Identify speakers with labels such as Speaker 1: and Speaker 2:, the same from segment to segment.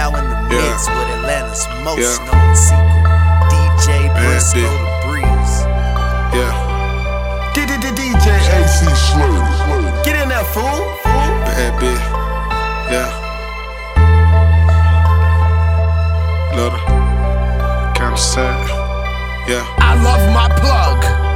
Speaker 1: now in the
Speaker 2: Yeah.
Speaker 1: mix with Atlanta's most
Speaker 2: Yeah.
Speaker 1: known secret, DJ Briscoe
Speaker 2: bitch.
Speaker 1: the Breeze.
Speaker 2: Yeah,
Speaker 3: DJ AC Slurdy. Get in there, fool.
Speaker 2: bad bitch. Yeah. Little. Kinda sad. Yeah.
Speaker 3: I love my plug.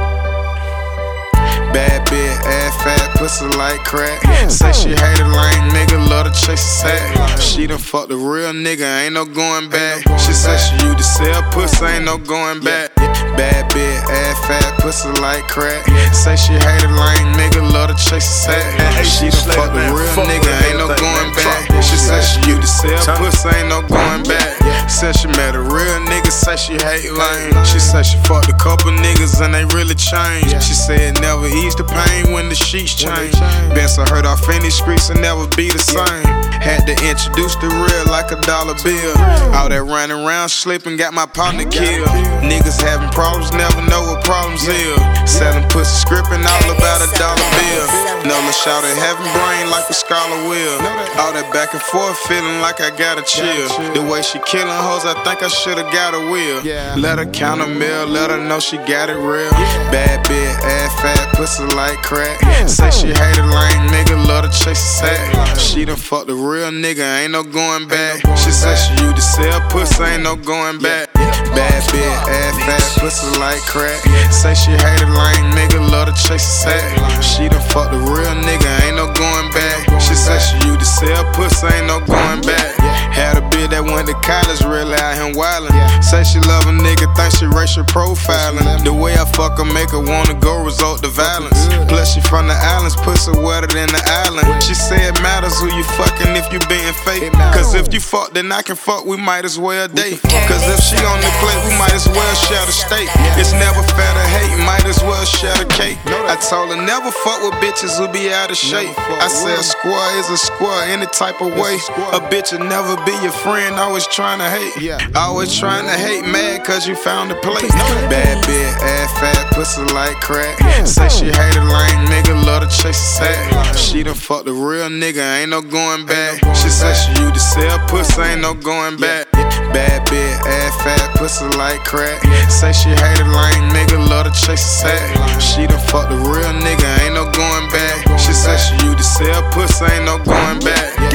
Speaker 2: Bad bitch, ass fat, pussy like crack. Say she hate a lame nigga, love to chase a sack. She done fucked a real nigga, ain't no going back. She said she used to sell pussy, ain't no going back. Bad bitch, ass fat, pussy like crack. Say she hate a lame nigga, love to chase a sack. She done fucked a real nigga, ain't no going back. She said she used to sell pussy, ain't no going back. Said she met a real nigga, say she hate lame. She said she fucked a couple niggas and they really changed. She said never ease the pain when the sheets change. Been so hurt off in these streets and never be the same. Had to introduce the real like a dollar bill. All that running around slipping got my partner killed. Niggas having problems, never know what problems is. Selling pussy, scripting all about a dollar bill. Nola shouted having brain like a scholar will. All that back and forth feeling like I gotta chill. The way she killing hoes, I think I should've got a wheel. Let her count a meal, let her know she got it real. Bad bitch, ass fat, pussy like crack. Say she hate a lame nigga, love to chase a sack. She done fucked a real nigga, ain't no going back. She said she used to sell pussy, ain't no going back. Bad bitch, ass fat, pussy like crack. Say she hate lame nigga, love to chase a sack. She done fucked a real nigga, ain't no going back. She said she used to sell pussy, ain't no going back. Had a bitch that went to college, really. Say she love a nigga, think she racial profiling. The way I fuck her, make her wanna go result to violence. Plus, she from the islands, pussy wetter than the island. She said it matters who you fucking if you being fake. Cause if you fuck, then I can fuck, we might as well date. Cause if she on the plate, we might as well share the steak. It's never fair to hate, might as well share the cake. I told her never fuck with bitches who be out of shape. I said a square is a square any type of way. A bitch will never be your friend, always trying to hate. Always trying to hate, mad cause you found a place. Bad bitch, ass fat, pussy like crack. Say she hate a lame nigga, love to chase a sack. She done fucked a real nigga, ain't no going back. She said she used to sell pussy, ain't no going back. Bad bitch, ass fat, pussy like crack. Say she hate a lame nigga, love to chase a sack. She done fucked a real nigga, ain't no going back. She said she used to sell pussy, ain't no going back.
Speaker 3: DJ AC Slurdy.